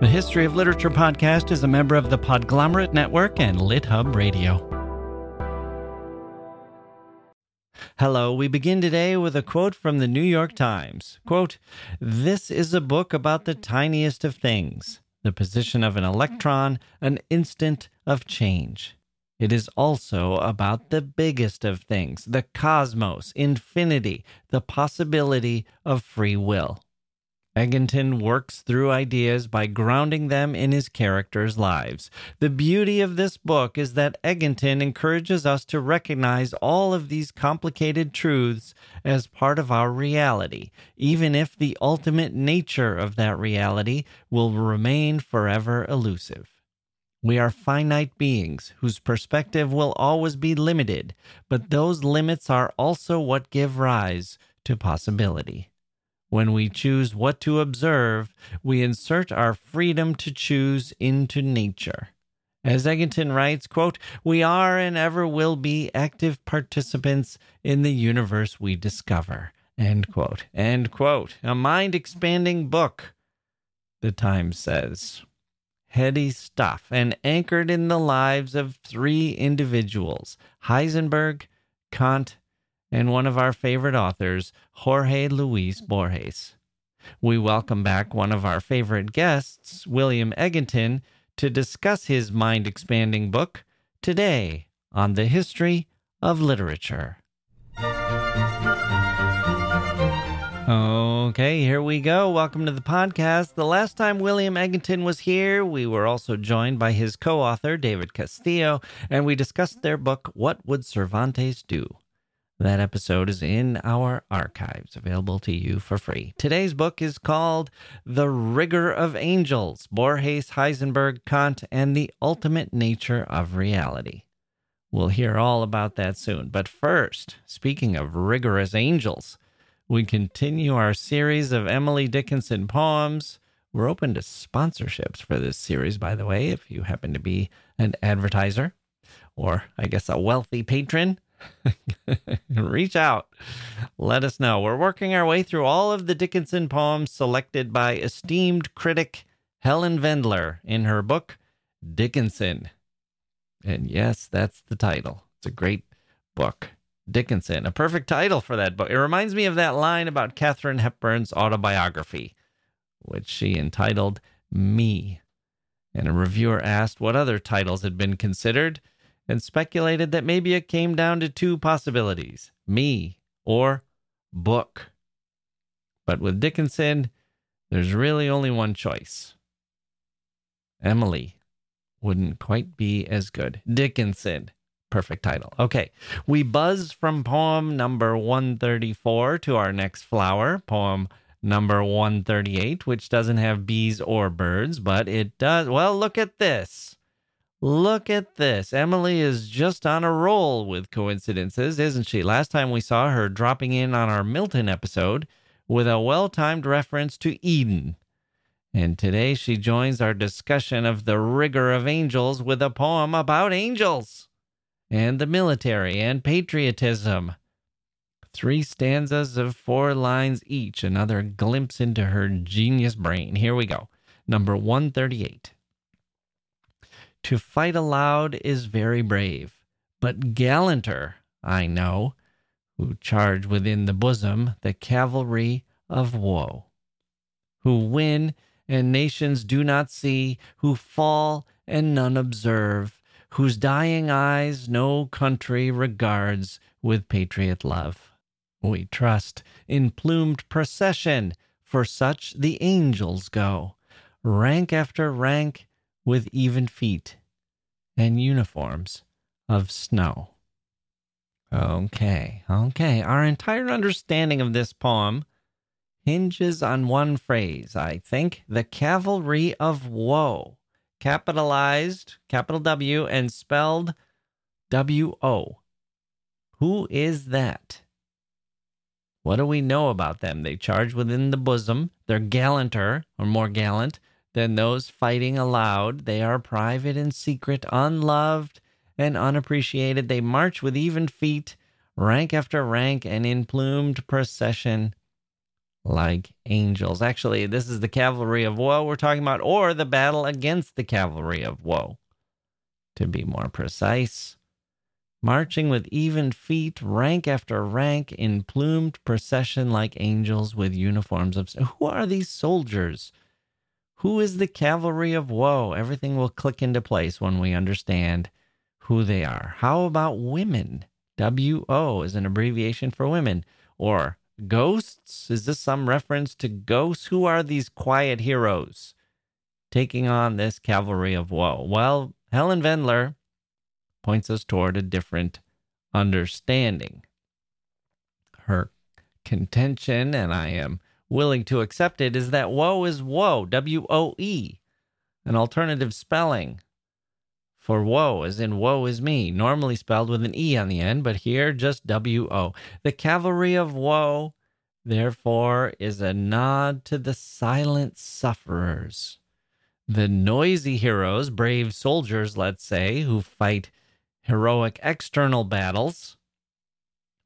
The History of Literature podcast is a member of the Podglomerate Network and LitHub Radio. Hello, we begin today with a quote from the New York Times. Quote, This is a book about the tiniest of things, the position of an electron, an instant of change. It is also about the biggest of things, the cosmos, infinity, the possibility of free will. Egginton works through ideas by grounding them in his characters' lives. The beauty of this book is that Egginton encourages us to recognize all of these complicated truths as part of our reality, even if the ultimate nature of that reality will remain forever elusive. We are finite beings whose perspective will always be limited, but those limits are also what give rise to possibility. When we choose what to observe, we insert our freedom to choose into nature. As Egginton writes, quote, we are and ever will be active participants in the universe we discover. End quote. End quote. A mind expanding book, the Times says. Heady stuff and anchored in the lives of three individuals Heisenberg, Kant, and one of our favorite authors, Jorge Luis Borges. We welcome back one of our favorite guests, William Egginton, to discuss his mind expanding book today on the history of literature. Okay, here we go. Welcome to the podcast. The last time William Egginton was here, we were also joined by his co author, David Castillo, and we discussed their book, What Would Cervantes Do? That episode is in our archives, available to you for free. Today's book is called The Rigor of Angels Borges, Heisenberg, Kant, and the Ultimate Nature of Reality. We'll hear all about that soon. But first, speaking of rigorous angels, we continue our series of Emily Dickinson poems. We're open to sponsorships for this series, by the way, if you happen to be an advertiser or, I guess, a wealthy patron Reach out. Let us know. We're working our way through all of the Dickinson poems selected by esteemed critic Helen Vendler in her book, Dickinson. And yes, that's the title. It's a great book. Dickinson, a perfect title for that book. It reminds me of that line about Katharine Hepburn's autobiography, which she entitled Me. And a reviewer asked what other titles had been considered and speculated that maybe it came down to two possibilities me or book. But with Dickinson, there's really only one choice. Emily wouldn't quite be as good. Dickinson. Perfect title. Okay. We buzz from poem number 134 to our next flower, poem number 138, which doesn't have bees or birds, but it does. Well, look at this. Look at this. Emily is just on a roll with coincidences, isn't she? Last time we saw her dropping in on our Milton episode with a well timed reference to Eden. And today she joins our discussion of the rigor of angels with a poem about angels and the military and patriotism. Three stanzas of four lines each, another glimpse into her genius brain. Here we go. Number 138. To fight aloud is very brave, but gallanter, I know, who charge within the bosom the cavalry of woe, who win and nations do not see, who fall and none observe, whose dying eyes no country regards with patriot love. We trust in plumed procession, for such the angels go, rank after rank with even feet and uniforms of snow. Okay, okay. Our entire understanding of this poem hinges on one phrase, I think the cavalry of woe, capitalized, capital W, and spelled W O. Who is that? What do we know about them? They charge within the bosom. They're gallanter or more gallant than those fighting aloud. They are private and secret, unloved and unappreciated. They march with even feet, rank after rank, and in plumed procession. like angels. Actually, this is the cavalry of woe we're talking about, or the battle against the cavalry of woe, to be more precise. Marching with even feet, rank after rank, in plumed procession like angels with uniforms of. Who are these soldiers? Who is the cavalry of woe? Everything will click into place when we understand who they are. How about women? WO is an abbreviation for women. Or ghosts? Is this some reference to ghosts? Who are these quiet heroes taking on this cavalry of woe? Well, Helen Vendler points us toward a different understanding. Her contention, and I am willing to accept it, is that woe is woe, W O E, an alternative spelling for woe, as in woe is me, normally spelled with an E on the end, but here just W O. The cavalry of woe, therefore, is a nod to the silent sufferers. The noisy heroes, brave soldiers, let's say, who fight heroic external battles.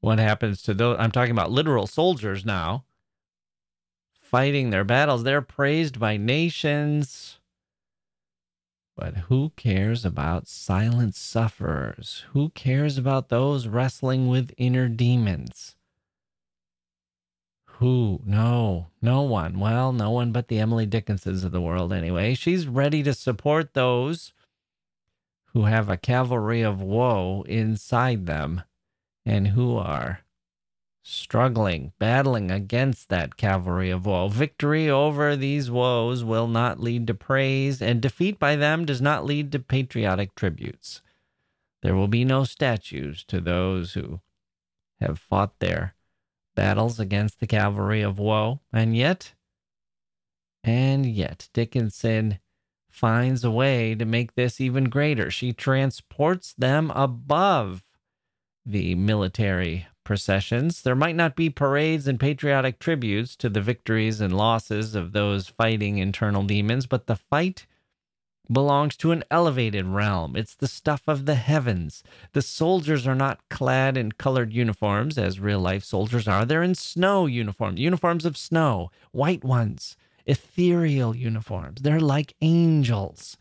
What happens to those? I'm talking about literal soldiers now. Fighting their battles. They're praised by nations but who cares about silent sufferers? Who cares about those wrestling with inner demons? Who? No, no one. Well, no one but the Emily Dickinsons of the world, anyway. She's ready to support those who have a cavalry of woe inside them and who are struggling, battling against that cavalry of woe. Victory over these woes will not lead to praise, and defeat by them does not lead to patriotic tributes. There will be no statues to those who have fought their battles against the cavalry of woe, and yet, and yet, Dickinson finds a way to make this even greater. She transports them above the military processions. There might not be parades and patriotic tributes to the victories and losses of those fighting internal demons, but the fight belongs to an elevated realm. It's the stuff of the heavens. The soldiers are not clad in colored uniforms as real life soldiers are. They're in snow uniforms, uniforms of snow, white ones, ethereal uniforms. They're like angels,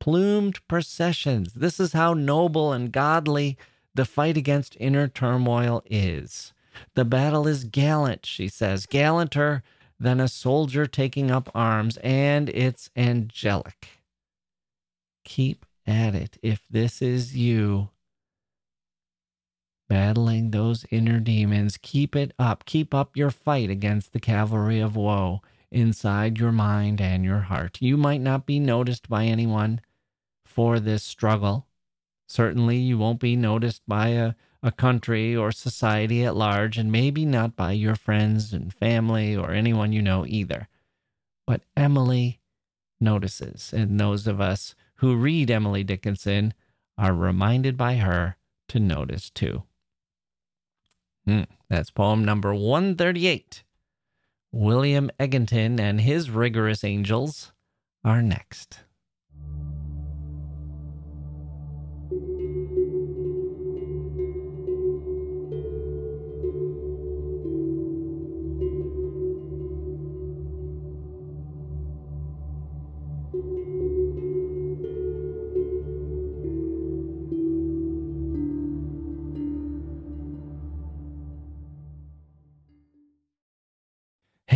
plumed processions. This is how noble and godly the fight against inner turmoil is. The battle is gallant, she says, gallanter than a soldier taking up arms, and it's angelic. Keep at it if this is you. Battling those inner demons, keep it up. Keep up your fight against the cavalry of woe inside your mind and your heart. You might not be noticed by anyone for this struggle, Certainly, you won't be noticed by a, a country or society at large, and maybe not by your friends and family or anyone you know either. But Emily notices, and those of us who read Emily Dickinson are reminded by her to notice too. Hmm, that's poem number 138. William Egginton and his rigorous angels are next.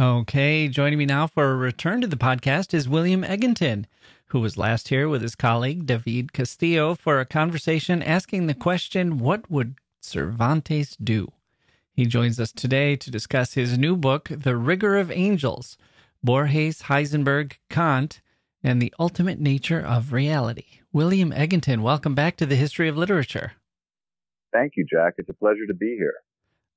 Okay, joining me now for a return to the podcast is William Egginton, who was last here with his colleague David Castillo for a conversation asking the question What would Cervantes do? He joins us today to discuss his new book, The Rigor of Angels Borges, Heisenberg, Kant, and the Ultimate Nature of Reality. William Egginton, welcome back to the History of Literature. Thank you, Jacke. It's a pleasure to be here.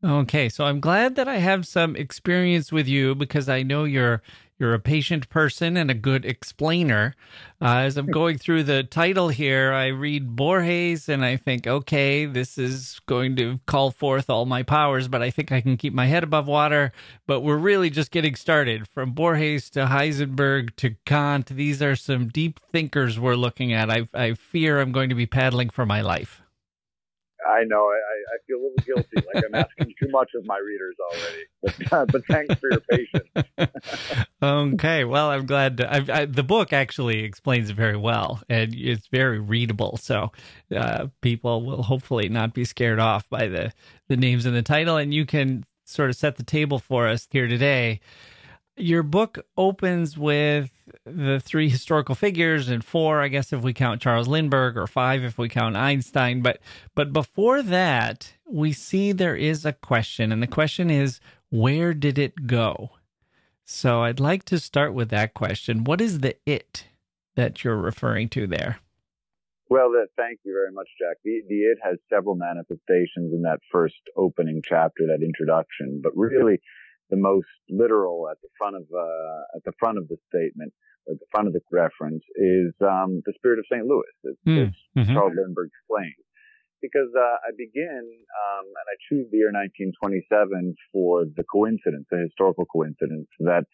Okay, so I'm glad that I have some experience with you because I know you're you're a patient person and a good explainer. Uh, as I'm going through the title here, I read Borges and I think, okay, this is going to call forth all my powers, but I think I can keep my head above water. But we're really just getting started. From Borges to Heisenberg to Kant, these are some deep thinkers we're looking at. I, I fear I'm going to be paddling for my life. I know. I, I feel a little guilty, like I'm asking too much of my readers already. But, uh, but thanks for your patience. okay. Well, I'm glad. To, I, I, the book actually explains it very well, and it's very readable. So uh, people will hopefully not be scared off by the the names in the title, and you can sort of set the table for us here today your book opens with the three historical figures and four i guess if we count charles lindbergh or five if we count einstein. But but before that we see there is a question and the question is where did it go? So i'd like to start with that question. What is the it that you're referring to there? Well, thank you very much, Jacke. The, the it has several manifestations in that first opening chapter, that introduction, but really the most literal at the front of uh, at the front of the statement, at the front of the reference, is um, the spirit of St. Louis. It's, mm. mm-hmm. Charles Lindbergh explains. Because uh, I begin, um, and I choose the year 1927 for the coincidence, the historical coincidence that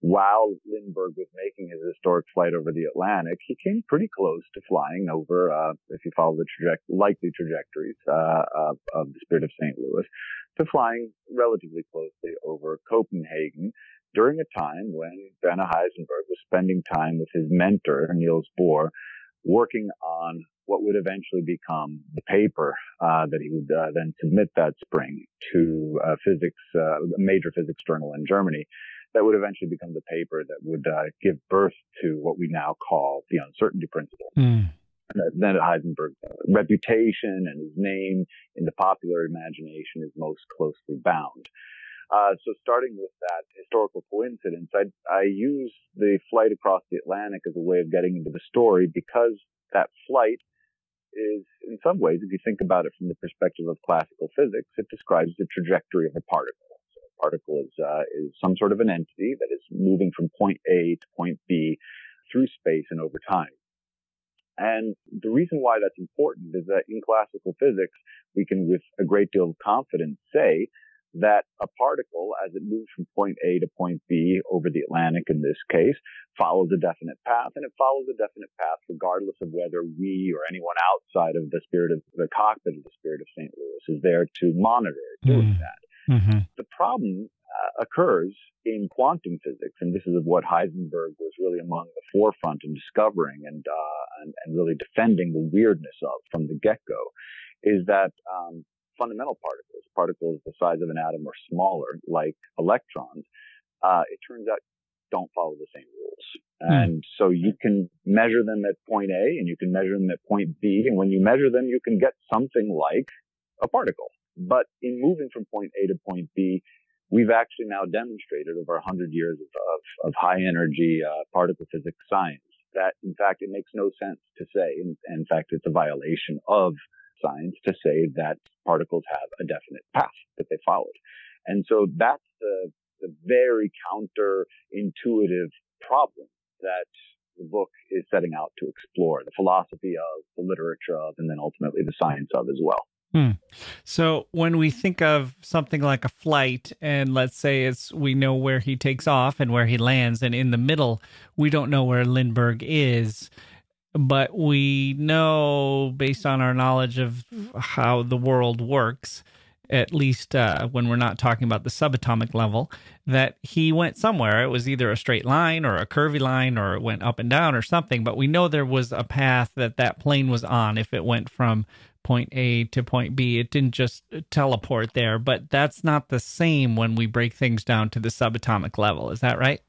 while Lindbergh was making his historic flight over the Atlantic, he came pretty close to flying over, uh, if you follow the traje- likely trajectories uh, of, of the Spirit of St. Louis, to flying relatively closely over Copenhagen during a time when Werner Heisenberg was spending time with his mentor, Niels Bohr, working on what would eventually become the paper uh, that he would uh, then submit that spring to a physics, uh, a major physics journal in Germany. That would eventually become the paper that would uh, give birth to what we now call the uncertainty principle. Mm then Heisenberg's uh, reputation and his name in the popular imagination is most closely bound. Uh, so starting with that historical coincidence, I, I use the flight across the Atlantic as a way of getting into the story because that flight is, in some ways, if you think about it from the perspective of classical physics, it describes the trajectory of a particle. Particle is, uh, is some sort of an entity that is moving from point A to point B through space and over time. And the reason why that's important is that in classical physics, we can with a great deal of confidence say that a particle, as it moves from point A to point B over the Atlantic in this case, follows a definite path, and it follows a definite path regardless of whether we or anyone outside of the spirit of the cockpit of the spirit of St. Louis is there to monitor doing mm. that. Mm-hmm. The problem uh, occurs in quantum physics, and this is what Heisenberg was really among the forefront in discovering and, uh, and, and really defending the weirdness of from the get-go, is that um, fundamental particles, particles the size of an atom or smaller, like electrons, uh, it turns out don't follow the same rules. Mm. And so you can measure them at point A and you can measure them at point B. And when you measure them, you can get something like a particle. But in moving from point A to point B, we've actually now demonstrated over 100 years of, of, high energy uh, particle physics science that, in fact, it makes no sense to say, in, in fact, it's a violation of science to say that particles have a definite path that they followed. And so that's the, the very counterintuitive problem that the book is setting out to explore the philosophy of, the literature of, and then ultimately the science of as well. Hmm. So when we think of something like a flight, and let's say it's we know where he takes off and where he lands, and in the middle we don't know where Lindbergh is, but we know based on our knowledge of how the world works, at least uh, when we're not talking about the subatomic level, that he went somewhere. It was either a straight line or a curvy line, or it went up and down or something. But we know there was a path that that plane was on if it went from point A to point B. It didn't just teleport there, but that's not the same when we break things down to the subatomic level. Is that right?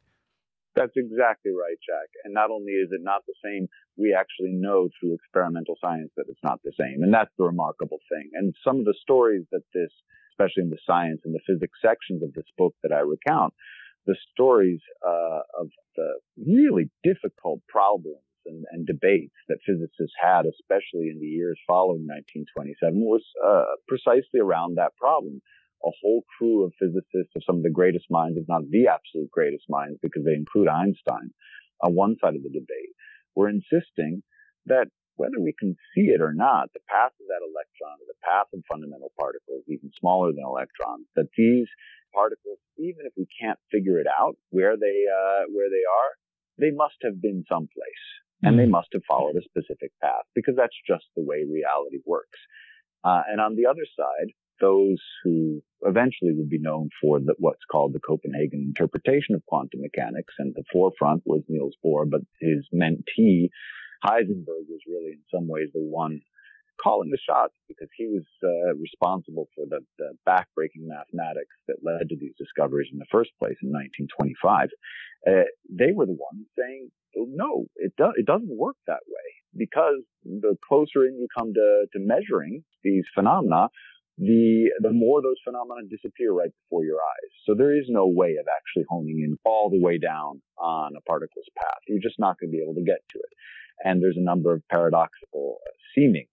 That's exactly right, Jacke. And not only is it not the same, we actually know through experimental science that it's not the same. And that's the remarkable thing. And some of the stories that this, especially in the science and the physics sections of this book that I recount, the stories uh, of the really difficult problems and, and, debates that physicists had, especially in the years following 1927, was uh, precisely around that problem. A whole crew of physicists of some of the greatest minds, if not the absolute greatest minds, because they include Einstein on one side of the debate, were insisting that whether we can see it or not, the path of that electron, or the path of fundamental particles, even smaller than electrons, that these particles, even if we can't figure it out where they uh, where they are, they must have been someplace, and they hmm. must have followed a specific path because that's just the way reality works. Uh, and on the other side, those who eventually would be known for the, what's called the Copenhagen interpretation of quantum mechanics. And the forefront was Niels Bohr, but his mentee, Heisenberg, was really in some ways the one calling the shots because he was uh, responsible for the, the backbreaking mathematics that led to these discoveries in the first place in 1925. Uh, they were the ones saying, no, it, do- it doesn't work that way because the closer in you come to, to measuring these phenomena, the the more those phenomena disappear right before your eyes. So there is no way of actually honing in all the way down on a particle's path. You're just not going to be able to get to it. And there's a number of paradoxical uh, seeming,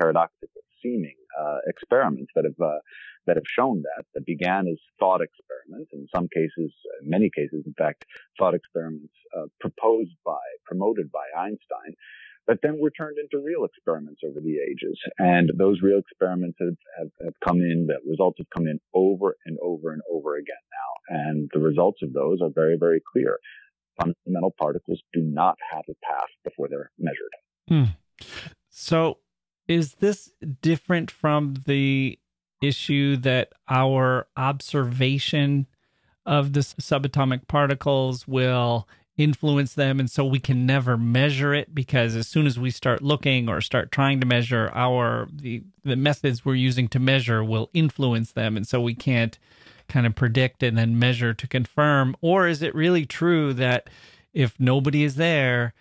paradoxical seeming uh, experiments that have uh, that have shown that that began as thought experiments. In some cases, in many cases, in fact, thought experiments uh, proposed by, promoted by Einstein but then were turned into real experiments over the ages. And those real experiments have, have, have, come in, the results have come in over and over and over again now. And the results of those are very, very clear. Fundamental particles do not have a path before they're measured. Hmm. So is this different from the issue that our observation of the subatomic particles will influence them and so we can never measure it? Because as soon as we start looking or start trying to measure our the the methods we're using to measure will influence them and so we can't kind of predict and then measure to confirm. Or is it really true that if nobody is there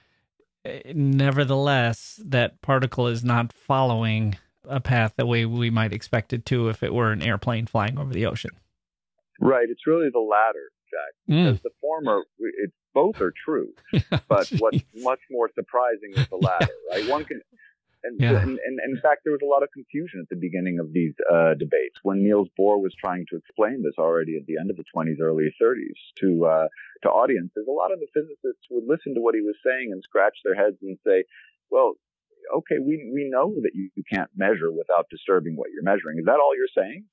nevertheless that particle is not following a path the way we might expect it to if it were an airplane flying over the ocean right it's really the latter Jacke, because mm. the former, it's both are true. but what's much more surprising is the latter, right? One can, and, yeah. and, and, in fact, there was a lot of confusion at the beginning of these uh, debates when Niels Bohr was trying to explain this already at the end of the 20s, early 30s to uh, to audiences. A lot of the physicists would listen to what he was saying and scratch their heads and say, "Well, okay, we we know that you, you can't measure without disturbing what you're measuring. Is that all you're saying?"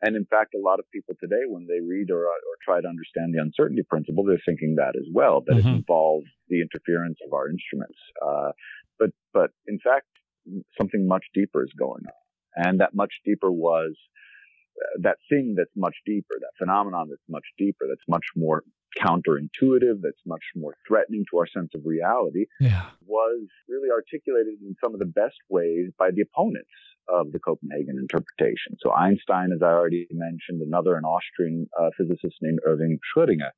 And in fact, a lot of people today, when they read or, or try to understand the uncertainty principle, they're thinking that as well, that mm-hmm. it involves the interference of our instruments. Uh, but, but in fact, something much deeper is going on. And that much deeper was uh, that thing that's much deeper, that phenomenon that's much deeper, that's much more counterintuitive, that's much more threatening to our sense of reality, yeah. was really articulated in some of the best ways by the opponents of the Copenhagen interpretation. So Einstein, as I already mentioned, another an Austrian uh, physicist named Erwin Schrödinger,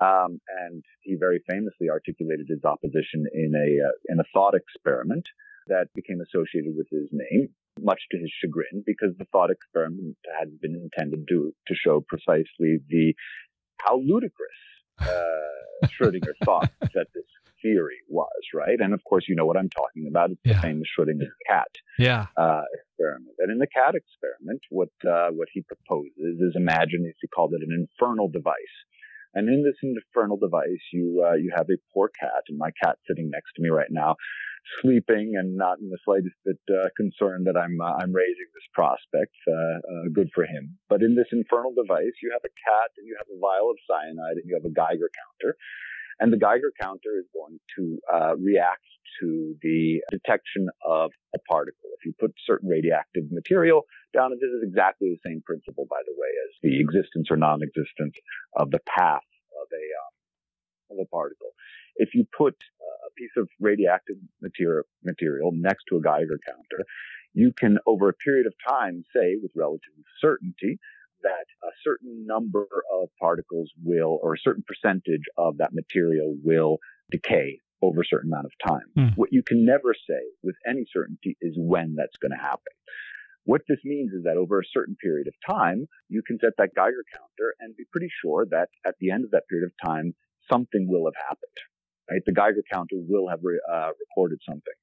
um, and he very famously articulated his opposition in a uh, in a thought experiment that became associated with his name, much to his chagrin, because the thought experiment had been intended to to show precisely the how ludicrous uh, Schrödinger thought that this theory was, right? And of course, you know what I'm talking about. It's yeah. the famous Schrödinger's cat yeah. uh, experiment. And in the cat experiment, what uh, what he proposes is imagine, as he called it, an infernal device. And in this infernal device, you uh, you have a poor cat, and my cat sitting next to me right now sleeping and not in the slightest bit uh, concerned that I'm uh, I'm raising this prospect. Uh, uh, good for him. But in this infernal device, you have a cat and you have a vial of cyanide and you have a Geiger counter, and the Geiger counter is going to uh, react to the detection of a particle. If you put certain radioactive material down, and this is exactly the same principle, by the way, as the existence or non-existence of the path of a um, of a particle. If you put a piece of radioactive material, material next to a Geiger counter, you can, over a period of time, say with relative certainty that a certain number of particles will, or a certain percentage of that material will decay over a certain amount of time. Mm. What you can never say with any certainty is when that's going to happen. What this means is that over a certain period of time, you can set that Geiger counter and be pretty sure that at the end of that period of time, something will have happened. Right? The Geiger counter will have re- uh, recorded something.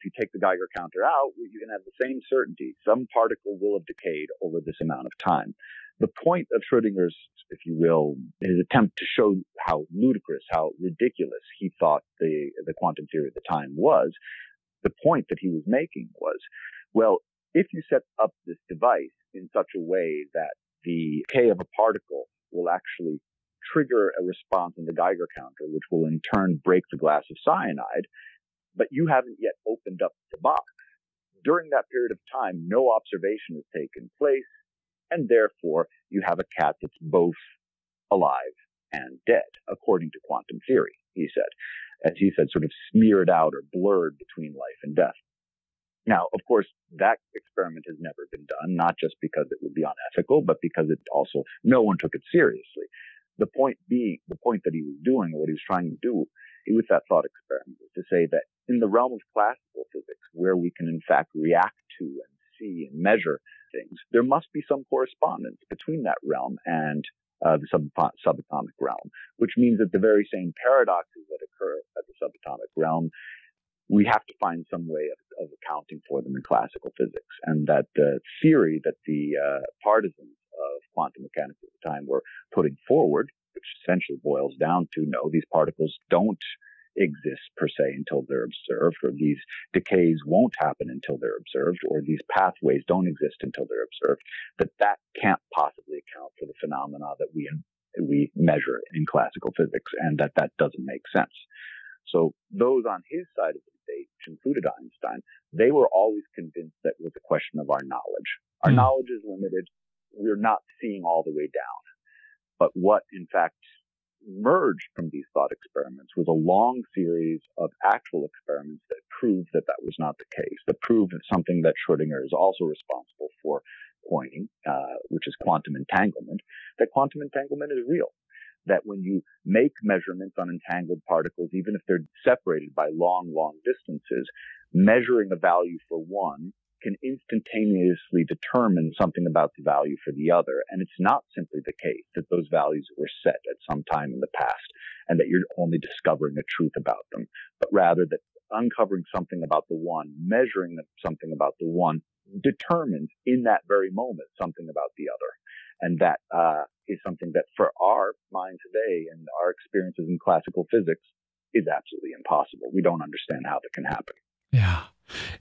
If you take the Geiger counter out, you can have the same certainty. Some particle will have decayed over this amount of time. The point of Schrodinger's, if you will, his attempt to show how ludicrous, how ridiculous he thought the, the quantum theory at the time was, the point that he was making was, well, if you set up this device in such a way that the decay of a particle will actually trigger a response in the Geiger counter, which will in turn break the glass of cyanide, but you haven't yet opened up the box. During that period of time, no observation has taken place, and therefore you have a cat that's both alive and dead, according to quantum theory, he said. As he said, sort of smeared out or blurred between life and death. Now, of course, that experiment has never been done, not just because it would be unethical, but because it also, no one took it seriously. The point being, the point that he was doing, what he was trying to do with that thought experiment to say that in the realm of classical physics, where we can in fact react to and see and measure things, there must be some correspondence between that realm and uh, the sub- subatomic realm, which means that the very same paradoxes that occur at the subatomic realm, we have to find some way of, of accounting for them in classical physics, and that the theory that the uh, partisans of quantum mechanics at the time were putting forward, which essentially boils down to no, these particles don't exist per se until they're observed, or these decays won't happen until they're observed, or these pathways don't exist until they're observed, that that can't possibly account for the phenomena that we we measure in classical physics, and that that doesn't make sense. So those on his side of the debate, which included Einstein, they were always convinced that it was a question of our knowledge. Our mm. knowledge is limited we're not seeing all the way down. But what in fact emerged from these thought experiments was a long series of actual experiments that proved that that was not the case, that proved that something that Schrodinger is also responsible for coining, uh, which is quantum entanglement, that quantum entanglement is real. That when you make measurements on entangled particles, even if they're separated by long, long distances, measuring a value for one can instantaneously determine something about the value for the other. And it's not simply the case that those values were set at some time in the past and that you're only discovering the truth about them, but rather that uncovering something about the one, measuring something about the one determines in that very moment something about the other. And that uh, is something that for our mind today and our experiences in classical physics is absolutely impossible. We don't understand how that can happen. Yeah.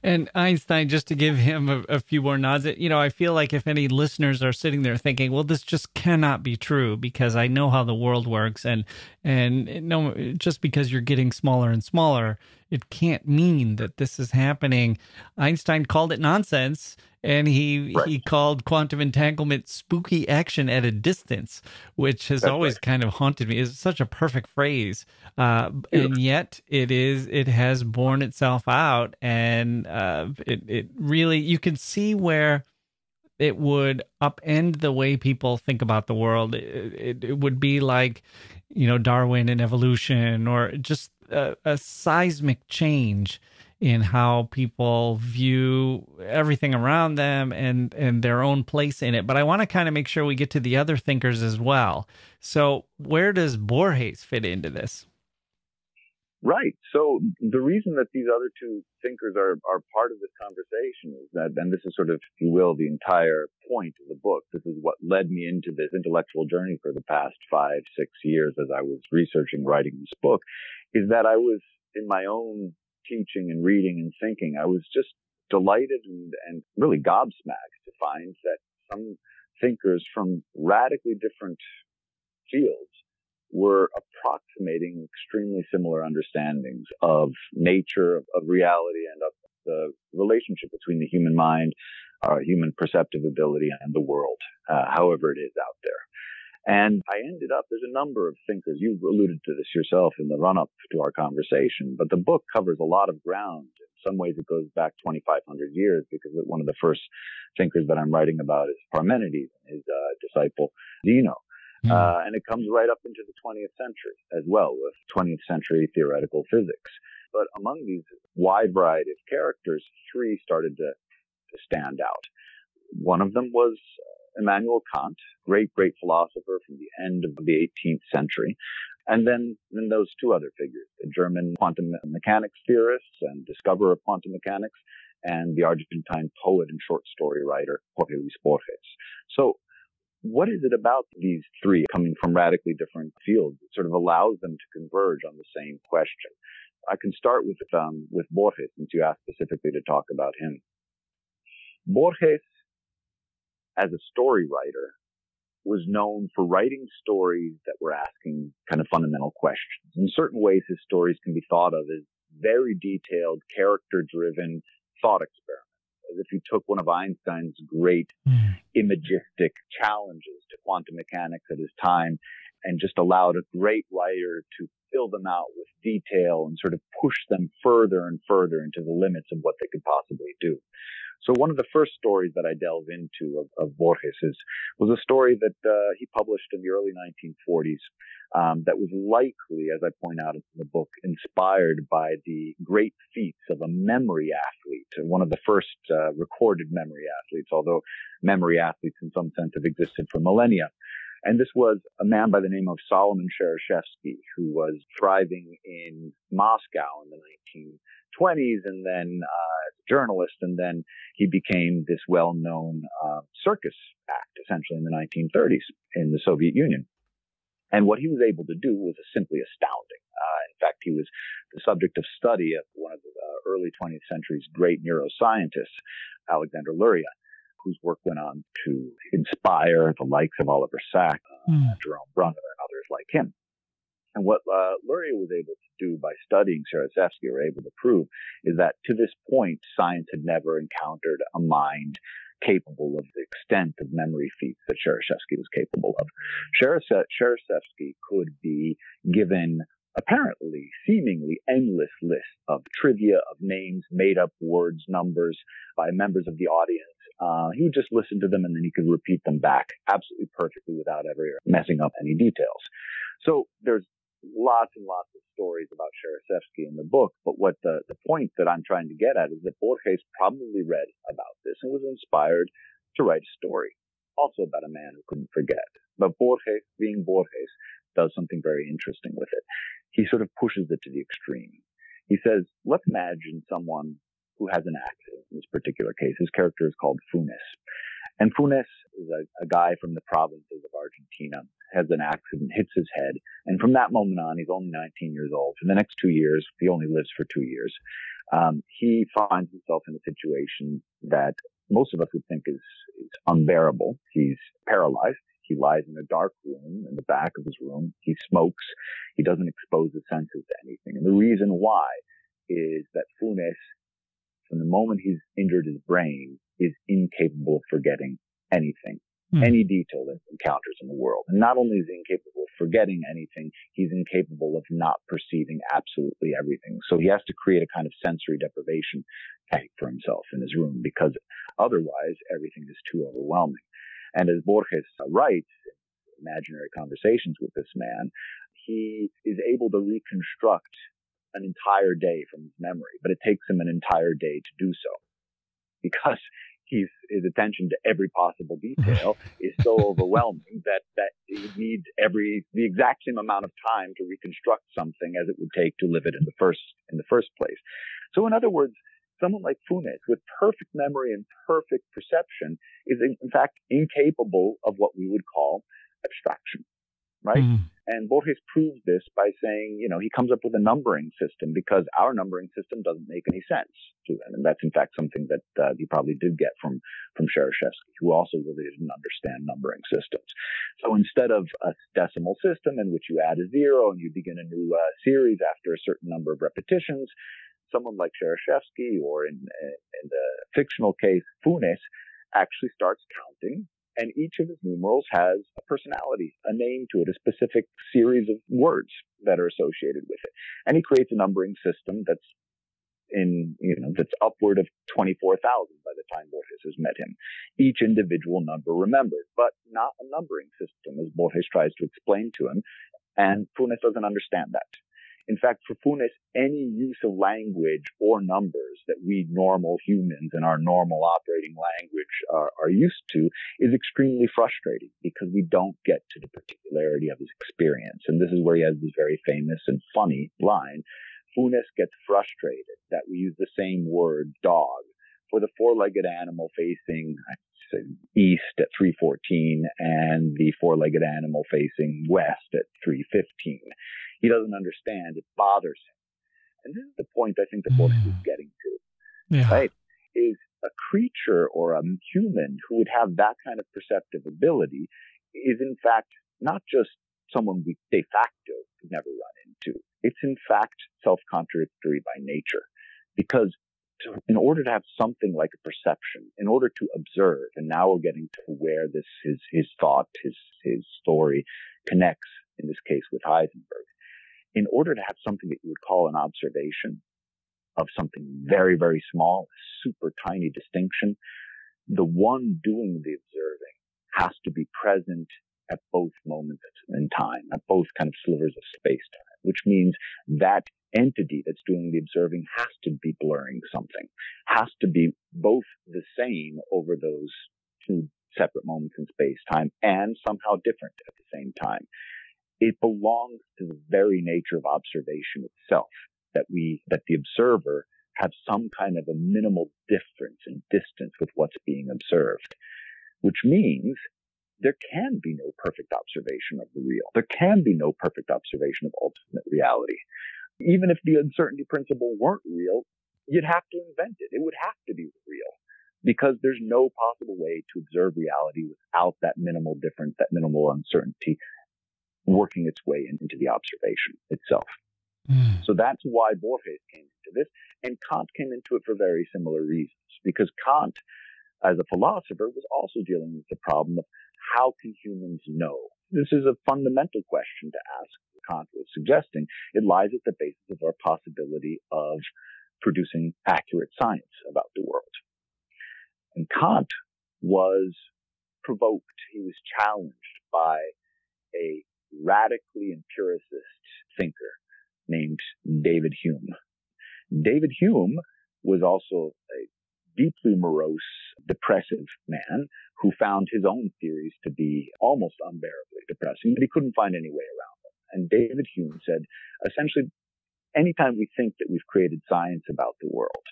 And Einstein, just to give him a, a, few more nods, you know, I feel like if any listeners are sitting there thinking, "Well, this just cannot be true," because I know how the world works, and and no, just because you're getting smaller and smaller, it can't mean that this is happening. Einstein called it nonsense, and he right. he called quantum entanglement spooky action at a distance, which has That's always right. kind of haunted me. It's such a perfect phrase, uh, and yet it is it has borne itself out, and uh, it it really you can see where it would upend the way people think about the world. It, it, it would be like, you know, Darwin and evolution, or just a, a seismic change in how people view everything around them and and their own place in it. But I want to kind of make sure we get to the other thinkers as well. So where does Borges fit into this? Right. So the reason that these other two thinkers are, are part of this conversation is that, and this is sort of, if you will, the entire point of the book. This is what led me into this intellectual journey for the past five, six years as I was researching, writing this book, is that I was in my own teaching and reading and thinking, I was just delighted and, and really gobsmacked to find that some thinkers from radically different fields were approximating extremely similar understandings of nature, of, of reality, and of the relationship between the human mind, our human perceptive ability, and the world, uh, however it is out there. And I ended up, there's a number of thinkers, you've alluded to this yourself in the run up to our conversation, but the book covers a lot of ground. In some ways it goes back 2,500 years because one of the first thinkers that I'm writing about is Parmenides and his uh, disciple Zeno. Mm. Uh, and it comes right up into the 20th century as well with 20th century theoretical physics. But among these wide variety of characters, three started to, to stand out. One of them was Immanuel Kant, great, great philosopher from the end of the 18th century. And then, then those two other figures, the German quantum mechanics theorists and discoverer of quantum mechanics, and the Argentine poet and short story writer, Jorge Luis Borges. So what is it about these three coming from radically different fields that sort of allows them to converge on the same question? I can start with, um, with Borges, since you asked specifically to talk about him. Borges as a story writer, was known for writing stories that were asking kind of fundamental questions. In certain ways, his stories can be thought of as very detailed, character driven thought experiments. As if you took one of Einstein's great mm. imagistic challenges to quantum mechanics at his time and just allowed a great writer to fill them out with detail and sort of push them further and further into the limits of what they could possibly do. So one of the first stories that I delve into of, of Borges was a story that uh, he published in the early 1940s um, that was likely, as I point out in the book, inspired by the great feats of a memory athlete, one of the first uh, recorded memory athletes, although memory athletes in some sense have existed for millennia. And this was a man by the name of Solomon Shereshevsky, who was thriving in Moscow in the 1920s and then uh, as a journalist. And then he became this well-known uh, circus act, essentially in the 1930s in the Soviet Union. And what he was able to do was simply astounding. Uh, in fact, he was the subject of study of one of the uh, early 20th century's great neuroscientists, Alexander Luria whose work went on to inspire the likes of Oliver Sacks, uh, mm. Jerome Bruner, and others like him. And what uh, Luria was able to do by studying Shereshevsky, or able to prove, is that to this point, science had never encountered a mind capable of the extent of memory feats that Shereshevsky was capable of. Shereshevsky could be given apparently seemingly endless lists of trivia, of names, made up words, numbers by members of the audience uh, he would just listen to them and then he could repeat them back absolutely perfectly without ever messing up any details. So there's lots and lots of stories about Shereshevsky in the book, but what the, the point that I'm trying to get at is that Borges probably read about this and was inspired to write a story, also about a man who couldn't forget. But Borges, being Borges, does something very interesting with it. He sort of pushes it to the extreme. He says, let's imagine someone who has an accident in this particular case. His character is called Funes. And Funes is a, a, guy from the provinces of Argentina, has an accident, hits his head, and from that moment on, he's only 19 years old. For the next two years, he only lives for two years. Um, he finds himself in a situation that most of us would think is, is unbearable. He's paralyzed. He lies in a dark room in the back of his room. He smokes. He doesn't expose his senses to anything. And the reason why is that Funes from the moment he's injured his brain, is incapable of forgetting anything, mm. any detail that he encounters in the world. And not only is he incapable of forgetting anything, he's incapable of not perceiving absolutely everything. So he has to create a kind of sensory deprivation tank for himself in his room because otherwise everything is too overwhelming. And as Borges writes, imaginary conversations with this man, he is able to reconstruct an entire day from his memory, but it takes him an entire day to do so because he's, his attention to every possible detail is so overwhelming that, that he needs every, the exact same amount of time to reconstruct something as it would take to live it in the first, in the first place. So in other words, someone like Funes with perfect memory and perfect perception is in fact incapable of what we would call abstraction. Right? Mm. And Borges proves this by saying, you know, he comes up with a numbering system because our numbering system doesn't make any sense to him. And that's in fact something that uh, he probably did get from, from Shereshevsky, who also really didn't understand numbering systems. So instead of a decimal system in which you add a zero and you begin a new uh, series after a certain number of repetitions, someone like Shereshevsky or in, in the fictional case, Funes actually starts counting and each of his numerals has a personality, a name to it, a specific series of words that are associated with it. And he creates a numbering system that's in, you know, that's upward of 24,000 by the time Borges has met him. Each individual number remembered, but not a numbering system as Borges tries to explain to him. And Funes doesn't understand that. In fact, for Funes, any use of language or numbers that we normal humans in our normal operating language are, are used to is extremely frustrating because we don't get to the particularity of his experience. And this is where he has this very famous and funny line. Funes gets frustrated that we use the same word dog for the four-legged animal facing east at 314 and the four-legged animal facing west at 315 he doesn't understand. It bothers him. And this is the point I think the book is hmm. getting to. Yeah. Right? Is a creature or a human who would have that kind of perceptive ability is in fact not just someone we de facto could never run into. It's in fact self-contradictory by nature because in order to have something like a perception, in order to observe, and now we're getting to where this his his thought, his his story connects in this case with Heisenberg. In order to have something that you would call an observation of something very, very small, super tiny distinction, the one doing the observing has to be present at both moments in time, at both kind of slivers of space time, which means that entity that's doing the observing has to be blurring something, has to be both the same over those two separate moments in space time and somehow different at the same time it belongs to the very nature of observation itself that we, that the observer have some kind of a minimal difference in distance with what's being observed, which means there can be no perfect observation of the real. There can be no perfect observation of ultimate reality. Even if the uncertainty principle weren't real, you'd have to invent it. It would have to be real because there's no possible way to observe reality without that minimal difference, that minimal uncertainty, working its way into the observation itself. Mm. So that's why Borges came into this, and Kant came into it for very similar reasons, because Kant, as a philosopher, was also dealing with the problem of how can humans know? This is a fundamental question to ask. Kant was suggesting it lies at the basis of our possibility of producing accurate science about the world. And Kant was provoked. He was challenged by a radically empiricist thinker named David Hume. David Hume was also a deeply morose, depressive man who found his own theories to be almost unbearably depressing, but he couldn't find any way around. And David Hume said, essentially, anytime we think that we've created science about the world,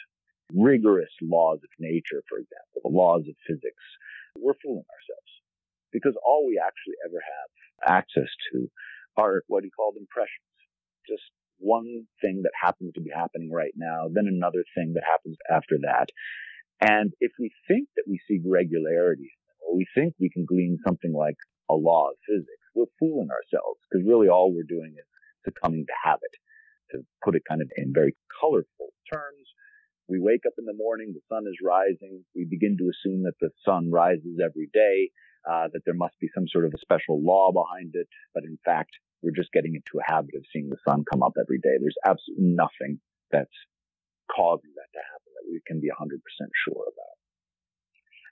rigorous laws of nature, for example, the laws of physics, we're fooling ourselves because all we actually ever have access to are what he called impressions. Just one thing that happens to be happening right now, then another thing that happens after that. And if we think that we see regularity, or we think we can glean something like a law of physics, we're fooling ourselves because really all we're doing is succumbing to habit. To put it kind of in very colorful terms, we wake up in the morning, the sun is rising, we begin to assume that the sun rises every day, uh, that there must be some sort of a special law behind it. But in fact, we're just getting into a habit of seeing the sun come up every day. There's absolutely nothing that's causing that to happen that we can be 100% sure about.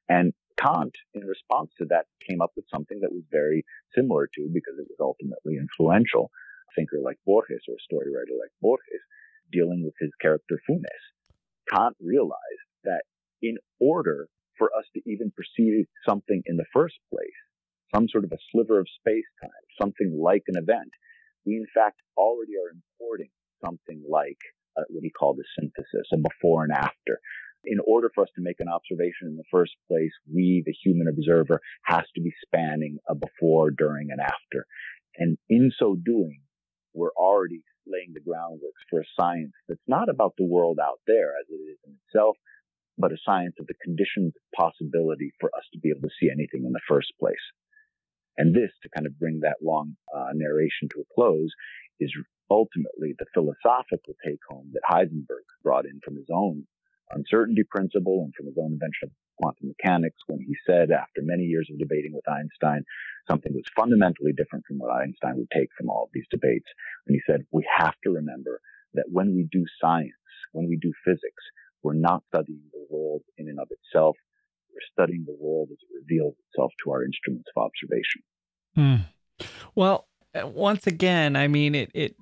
And Kant, in response to that, came up with something that was very similar to, because it was ultimately influential, a thinker like Borges or a story writer like Borges, dealing with his character Funes. Kant realized that in order for us to even perceive something in the first place, some sort of a sliver of space time, something like an event, we in fact already are importing something like uh, what he called a synthesis, a before and after. In order for us to make an observation in the first place, we, the human observer, has to be spanning a before, during, and after. And in so doing, we're already laying the groundwork for a science that's not about the world out there as it is in itself, but a science of the conditioned possibility for us to be able to see anything in the first place. And this, to kind of bring that long uh, narration to a close, is ultimately the philosophical take home that Heisenberg brought in from his own uncertainty principle and from his own invention of quantum mechanics when he said after many years of debating with Einstein, something was fundamentally different from what Einstein would take from all of these debates. And he said, we have to remember that when we do science, when we do physics, we're not studying the world in and of itself. We're studying the world as it reveals itself to our instruments of observation. Hmm. Well, Uh, once again, I mean, it, it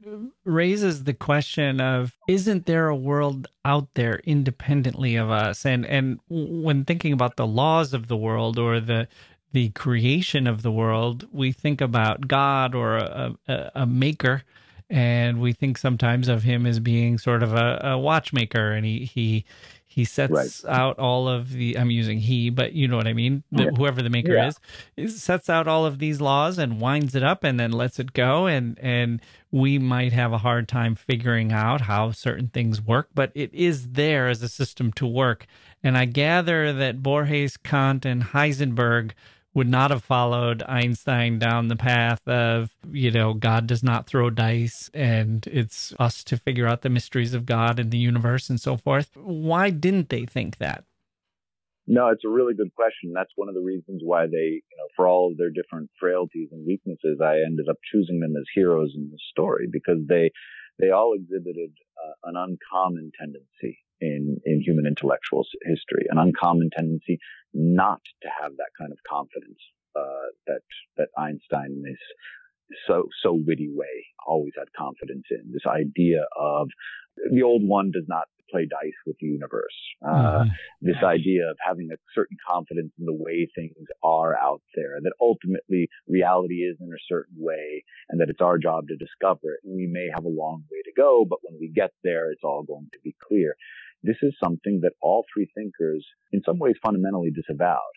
raises the question of isn't there a world out there independently of us? And and when thinking about the laws of the world or the the creation of the world, we think about God or a, a, a maker, and we think sometimes of him as being sort of a, a watchmaker, and he he he sets right. out all of the i'm using he but you know what i mean yeah. whoever the maker yeah. is sets out all of these laws and winds it up and then lets it go and and we might have a hard time figuring out how certain things work but it is there as a system to work and i gather that borges kant and heisenberg would not have followed Einstein down the path of, you know, God does not throw dice and it's us to figure out the mysteries of God and the universe and so forth. Why didn't they think that? No, it's a really good question. That's one of the reasons why they, you know, for all of their different frailties and weaknesses, I ended up choosing them as heroes in the story because they, they all exhibited uh, an uncommon tendency in, in human intellectual history, an uncommon tendency not to have that kind of confidence uh, that that Einstein is so so witty way always had confidence in this idea of the old one does not play dice with the universe. Uh, mm-hmm. This idea of having a certain confidence in the way things are out there, that ultimately reality is in a certain way, and that it's our job to discover it. And we may have a long way to go, but when we get there, it's all going to be clear. This is something that all three thinkers, in some ways, fundamentally disavowed.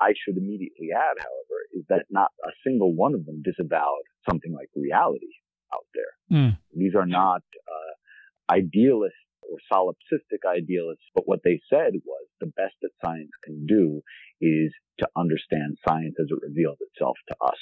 I should immediately add, however, is that not a single one of them disavowed something like reality out there. Mm. These are not uh, idealists or solipsistic idealists, but what they said was the best that science can do is to understand science as it reveals itself to us.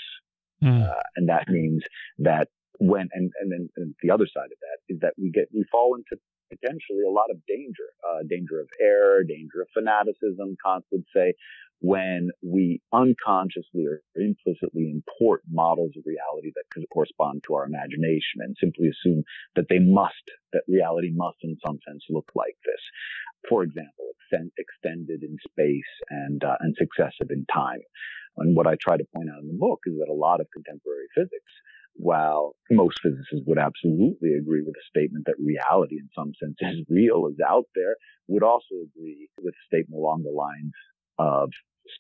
Mm. Uh, and that means that when, and, and then and the other side of that is that we get, we fall into potentially a lot of danger, uh, danger of error, danger of fanaticism, Kant would say, when we unconsciously or implicitly import models of reality that correspond to our imagination and simply assume that they must, that reality must in some sense look like this. For example, extend, extended in space and, uh, and successive in time. And what I try to point out in the book is that a lot of contemporary physics while most physicists would absolutely agree with the statement that reality in some sense is real, is out there, would also agree with a statement along the lines of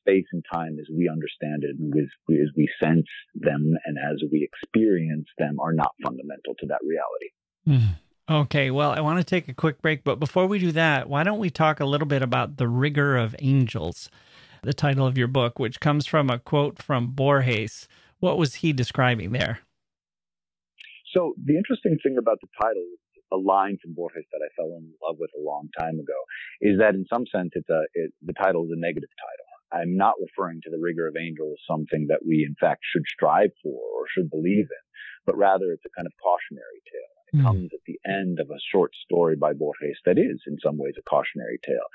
space and time as we understand it and as we, sense them and as we experience them are not fundamental to that reality. Mm. Okay, well, I want to take a quick break, but before we do that, why don't we talk a little bit about the rigor of angels, the title of your book, which comes from a quote from Borges. What was he describing there? So the interesting thing about the title, a line from Borges that I fell in love with a long time ago, is that in some sense it's a it, the title is a negative title. I'm not referring to the rigor of angel as something that we in fact should strive for or should believe in, but rather it's a kind of cautionary tale. It mm. comes at the end of a short story by Borges that is in some ways a cautionary tale.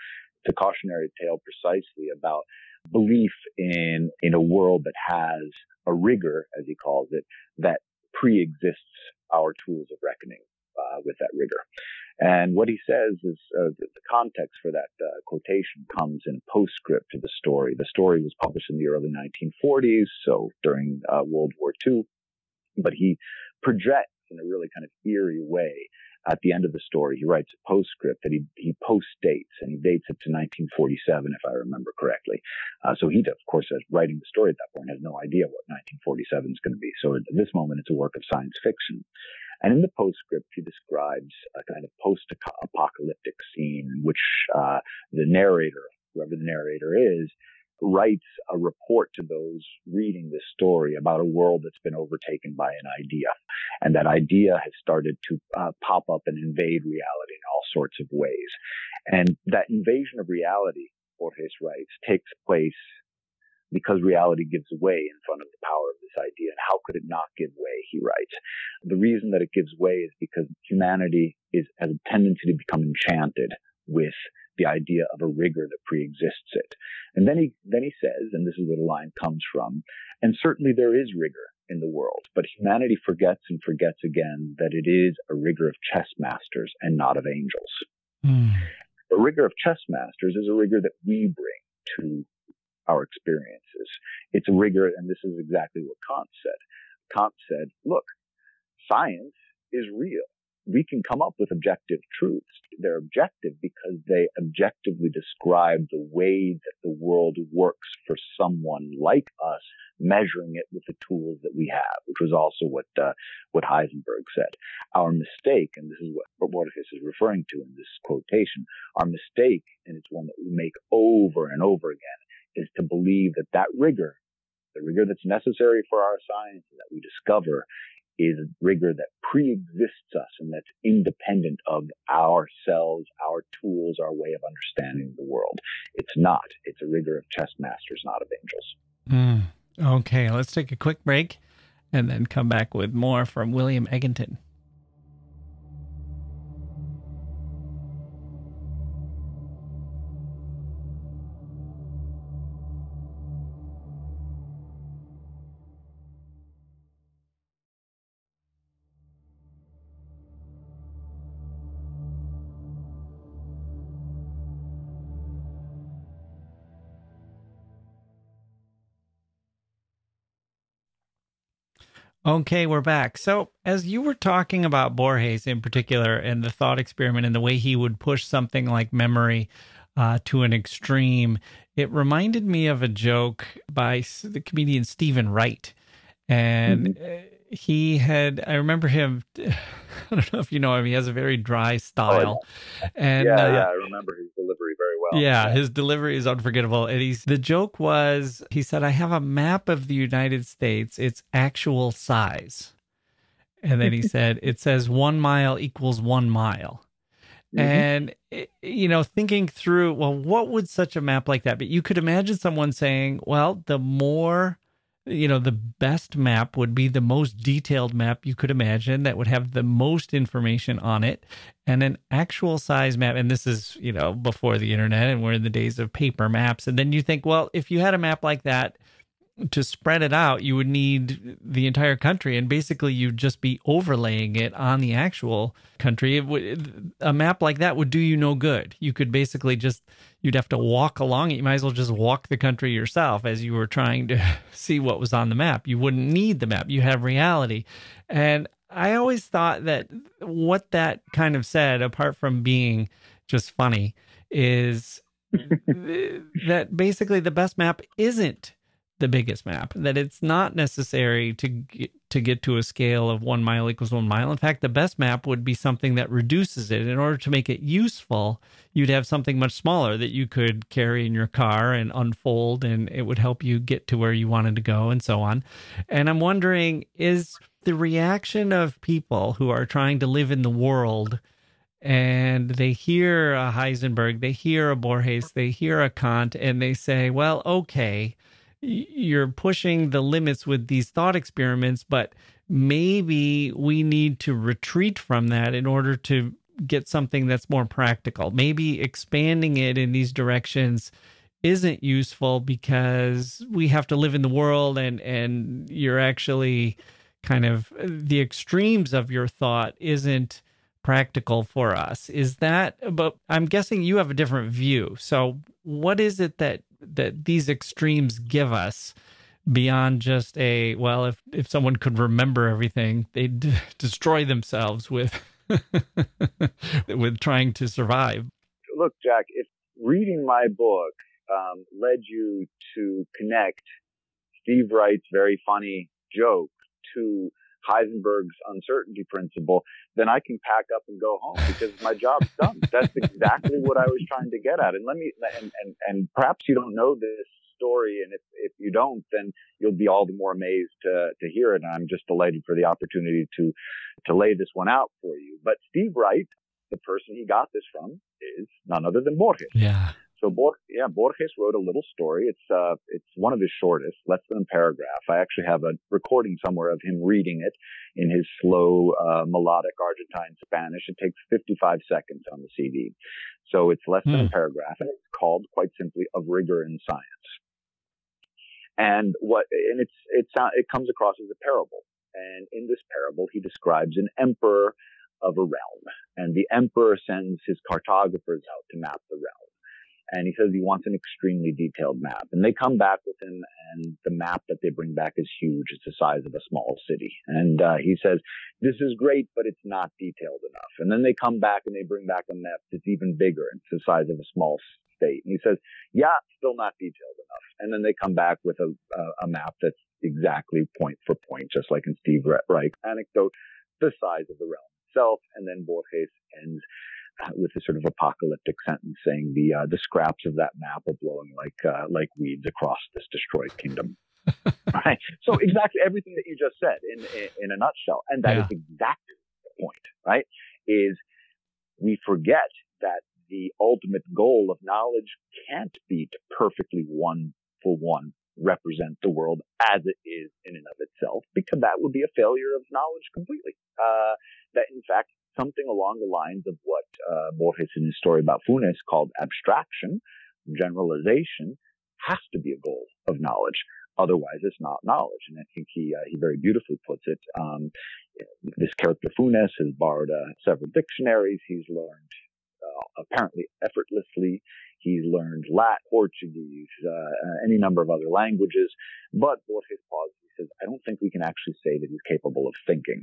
It's a cautionary tale precisely about belief in in a world that has a rigor, as he calls it, that pre-exists our tools of reckoning uh, with that rigor. And what he says is uh, the, context for that uh, quotation comes in a postscript to the story. The story was published in the early 1940s, so during uh, World War II. But he projects in a really kind of eerie way at the end of the story, he writes a postscript that he, he post dates and he dates it to 1947, if I remember correctly. Uh, so he, of course, is writing the story at that point has no idea what 1947 is going to be. So at this moment, it's a work of science fiction. And in the postscript, he describes a kind of post-apocalyptic scene in which uh, the narrator, whoever the narrator is, writes a report to those reading this story about a world that's been overtaken by an idea. And that idea has started to uh, pop up and invade reality in all sorts of ways. And that invasion of reality, Borges writes, takes place because reality gives way in front of the power of this idea. And how could it not give way, he writes. The reason that it gives way is because humanity is, has a tendency to become enchanted with the idea of a rigor that preexists it. And then he, then he says, and this is where the line comes from, and certainly there is rigor in the world, but humanity forgets and forgets again that it is a rigor of chess masters and not of angels. Mm. The rigor of chess masters is a rigor that we bring to our experiences. It's a rigor, and this is exactly what Kant said. Kant said, look, science is real we can come up with objective truths. They're objective because they objectively describe the way that the world works for someone like us, measuring it with the tools that we have, which was also what uh, what Heisenberg said. Our mistake, and this is what Borges is referring to in this quotation, our mistake, and it's one that we make over and over again, is to believe that that rigor, the rigor that's necessary for our science that we discover, is rigor that pre-exists us and that's independent of ourselves, our tools, our way of understanding the world. It's not. It's a rigor of chess masters, not of angels. Mm. Okay, let's take a quick break and then come back with more from William Egginton. Okay, we're back. So, as you were talking about Borges in particular and the thought experiment and the way he would push something like memory uh, to an extreme, it reminded me of a joke by the comedian Steven Wright. And mm-hmm he had i remember him i don't know if you know him he has a very dry style oh, yeah. and yeah uh, yeah i remember his delivery very well yeah, yeah, his delivery is unforgettable and he's the joke was he said i have a map of the united states its actual size. And then he said it says one mile equals one mile. Mm-hmm. and eh, you know thinking through well what would such a map like that but you could imagine someone saying well the more you know, the best map would be the most detailed map you could imagine that would have the most information on it and an actual size map. And this is, you know, before the internet and we're in the days of paper maps. And then you think, well, if you had a map like that, to spread it out, you would need the entire country, and basically you'd just be overlaying it on the actual country. Would, a map like that would do you no good. You could basically just you'd have to walk along it. You might as well just walk the country yourself as you were trying to see what was on the map. You wouldn't need the map. You have reality, and I always thought that what that kind of said, apart from being just funny, is that basically the best map isn't the biggest map that it's not necessary to get, to get to a scale of 1 mile equals 1 mile. In fact the best map would be something that reduces it. In order to make it useful you'd have something much smaller that you could carry in your car and unfold and it would help you get to where you wanted to go and so on. And i'm wondering is the reaction of people who are trying to live in the world and they hear a Heisenberg, they hear a Borges, they hear a Kant, and they say, well, okay, you're pushing the limits with these thought experiments, but maybe we need to retreat from that in order to get something that's more practical. Maybe expanding it in these directions isn't useful because we have to live in the world and and you're actually kind of the extremes of your thought isn't practical for us. Is that but I'm guessing you have a different view. So what is it that that these extremes give us beyond just a well if if someone could remember everything they'd d- destroy themselves with with trying to survive. Look Jacke if reading my book um, led you to connect steve wright's very funny joke to Heisenberg's uncertainty principle, then I can pack up and go home because my job's done. That's exactly what I was trying to get at. And let me, and, and, and perhaps you don't know this story, and if if you don't, then you'll be all the more amazed to to hear it. And I'm just delighted for the opportunity to to lay this one out for you. But Steve Wright, the person he got this from, is none other than Borges. Yeah. So Bor- yeah, Borges wrote a little story. It's uh, it's one of his shortest, less than a paragraph. I actually have a recording somewhere of him reading it in his slow, uh, melodic Argentine Spanish. It takes 55 seconds on the CD, so it's less than a hmm. paragraph, and it's called quite simply "Of Rigor in Science." And what and it's it's it comes across as a parable. And in this parable, he describes an emperor of a realm, and the emperor sends his cartographers out to map the realm and he says he wants an extremely detailed map. And they come back with him, and the map that they bring back is huge. It's the size of a small city. And uh, he says, "This is great, but it's not detailed enough." And then they come back and they bring back a map that's even bigger. It's the size of a small state. And he says, "Yeah, still not detailed enough." And then they come back with a, a, a map that's exactly point for point, just like in Steve Wright's anecdote, the size of the realm itself. And then Borges ends with a sort of apocalyptic sentence saying the uh, the scraps of that map are blowing like uh, like weeds across this destroyed kingdom. right. So exactly everything that you just said in in, in a nutshell, and that yeah. is exactly the point. Right? Is we forget that the ultimate goal of knowledge can't be to perfectly one for one represent the world as it is in and of itself, because that would be a failure of knowledge completely. Uh, that in fact something along the lines of what uh, Borges in his story about Funes called abstraction, generalization, has to be a goal of knowledge. Otherwise, it's not knowledge. And I think he uh, he very beautifully puts it. Um, this character Funes has borrowed uh, several dictionaries. He's learned uh, apparently effortlessly. He's learned Latin, Portuguese, uh, any number of other languages. But Borges pauses. He says, "I don't think we can actually say that he's capable of thinking."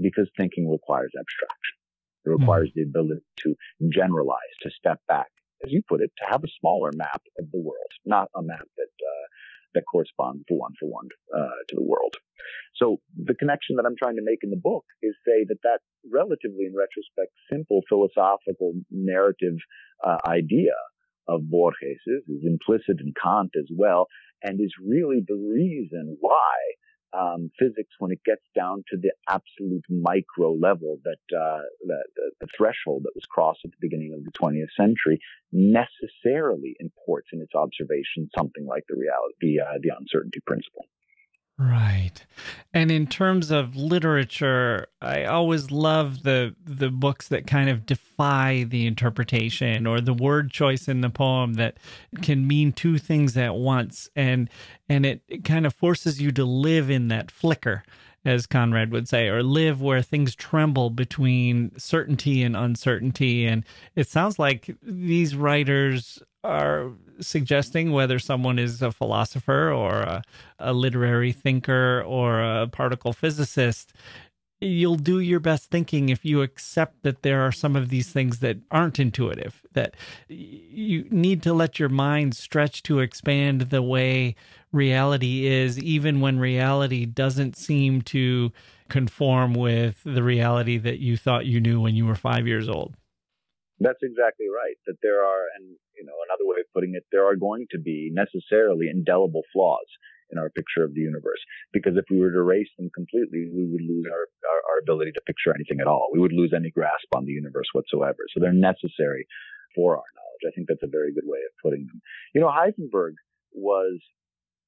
Because thinking requires abstraction. It requires mm. the ability to generalize, to step back, as you put it, to have a smaller map of the world, not a map that uh, that corresponds for one for one uh, to the world. So the connection that I'm trying to make in the book is say that that relatively, in retrospect, simple philosophical narrative uh, idea of Borges is implicit in Kant as well, and is really the reason why um, physics when it gets down to the absolute micro level that uh, the, the, threshold that was crossed at the beginning of the 20th century necessarily imports in its observation something like the reality, the, uh, the uncertainty principle. Right. And in terms of literature, I always love the the books that kind of defy the interpretation or the word choice in the poem that can mean two things at once and and it, it kind of forces you to live in that flicker as Conrad would say, or live where things tremble between certainty and uncertainty. And it sounds like these writers are suggesting whether someone is a philosopher or a, a, literary thinker or a particle physicist you'll do your best thinking if you accept that there are some of these things that aren't intuitive that you need to let your mind stretch to expand the way reality is even when reality doesn't seem to conform with the reality that you thought you knew when you were 5 years old that's exactly right. That there are, and you know, another way of putting it, there are going to be necessarily indelible flaws in our picture of the universe. Because if we were to erase them completely, we would lose our, our, our ability to picture anything at all. We would lose any grasp on the universe whatsoever. So they're necessary for our knowledge. I think that's a very good way of putting them. You know, Heisenberg was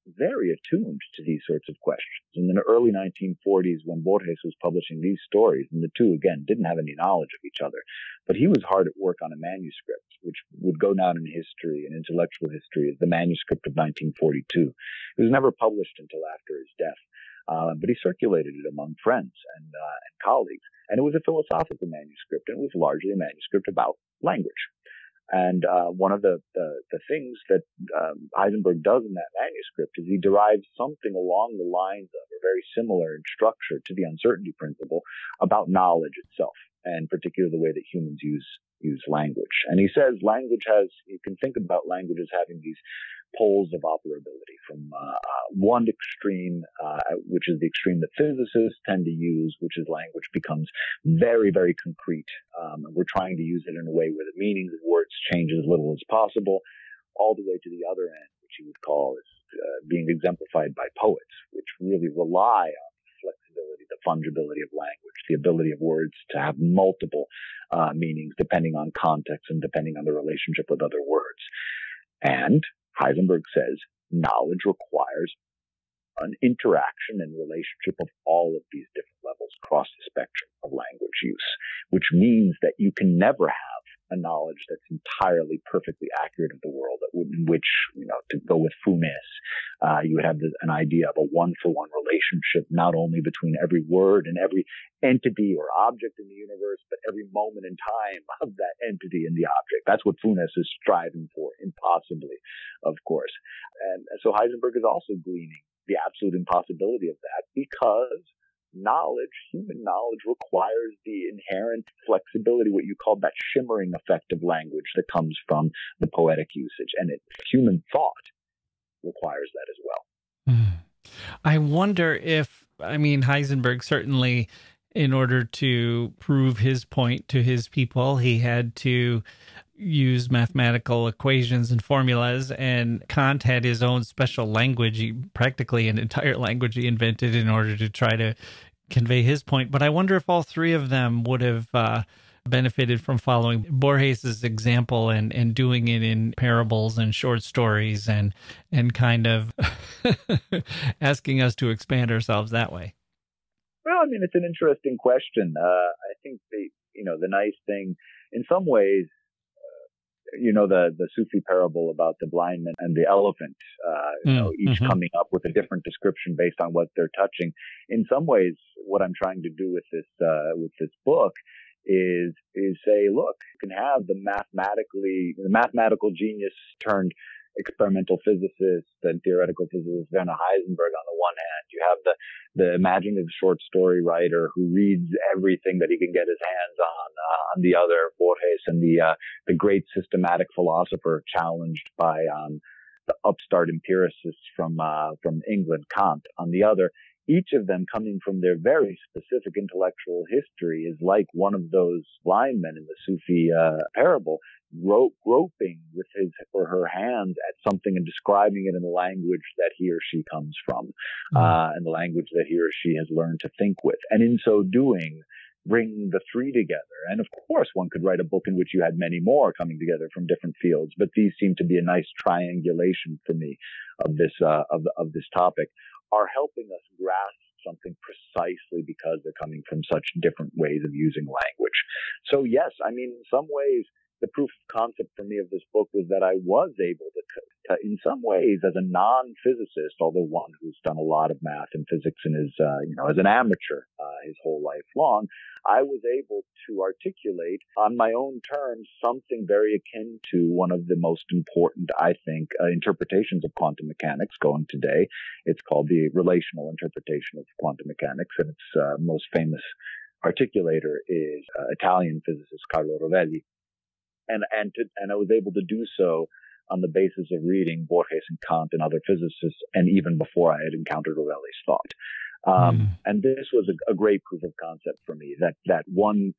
very attuned to these sorts of questions. And in the early 1940s, when Borges was publishing these stories, and the two, again, didn't have any knowledge of each other, but he was hard at work on a manuscript, which would go down in history and intellectual history as the manuscript of 1942. It was never published until after his death. Uh, but he circulated it among friends and, uh, and colleagues. And it was a philosophical manuscript, and it was largely a manuscript about language. And uh, one of the, the, the things that um, Heisenberg does in that manuscript is he derives something along the lines of, or very similar in structure to the uncertainty principle about knowledge itself, and particularly the way that humans use use language. And he says language has, you can think about language as having these poles of operability from uh, uh, one extreme, uh, which is the extreme that physicists tend to use, which is language becomes very, very concrete. Um, we're trying to use it in a way where the meanings of words change as little as possible, all the way to the other end, which you would call is uh, being exemplified by poets, which really rely on flexibility, the fungibility of language, the ability of words to have multiple uh, meanings depending on context and depending on the relationship with other words. And Heisenberg says knowledge requires an interaction and relationship of all of these different levels across the spectrum of language use, which means that you can never have a knowledge that's entirely perfectly accurate of the world, in which, you know, to go with Funes, uh, you would have an idea of a one for one relationship, not only between every word and every entity or object in the universe, but every moment in time of that entity and the object. That's what Funes is striving for, impossibly, of course. And so Heisenberg is also gleaning the absolute impossibility of that because knowledge, human knowledge requires the inherent flexibility, what you call that shimmering effect of language that comes from the poetic usage. And it, human thought requires that as well. Hmm. I wonder if, I mean, Heisenberg certainly, in order to prove his point to his people, he had to use mathematical equations and formulas and Kant had his own special language he, practically an entire language he invented in order to try to convey his point. But I wonder if all three of them would have uh, benefited from following Borges's example and, and doing it in parables and short stories and and kind of asking us to expand ourselves that way. Well, I mean, it's an interesting question. Uh, I think the you know the nice thing in some ways you know the the Sufi parable about the blind man and the elephant, uh, you mm, know, each mm-hmm. coming up with a different description based on what they're touching. In some ways, what I'm trying to do with this uh, with this book is is say, look, you can have the mathematically the mathematical genius turned experimental physicist and theoretical physicist Werner Heisenberg on the one hand. You have the, the imaginative short story writer who reads everything that he can get his hands on, uh, on the other, Borges, and the, uh, the great systematic philosopher challenged by, um, the upstart empiricists from, uh, from England, Kant on the other each of them coming from their very specific intellectual history is like one of those blind men in the Sufi uh, parable, groping with his or her hands at something and describing it in the language that he or she comes from, mm. uh, and the language that he or she has learned to think with. And in so doing, bring the three together. And of course, one could write a book in which you had many more coming together from different fields, but these seem to be a nice triangulation for me of this, uh, of, of this topic are helping us grasp something precisely because they're coming from such different ways of using language. So yes, I mean, in some ways, the proof of concept for me of this book was that I was able to, to in some ways, as a non-physicist, although one who's done a lot of math and physics and is, uh, you know, as an amateur uh, his whole life long, I was able to articulate on my own terms something very akin to one of the most important, I think, uh, interpretations of quantum mechanics going today. It's called the relational interpretation of quantum mechanics, and its uh, most famous articulator is uh, Italian physicist Carlo Rovelli and and to, and I was able to do so on the basis of reading Borges and Kant and other physicists, and even before I had encountered Rovelli's thought. Um, mm. And this was a, a, great proof of concept for me that that one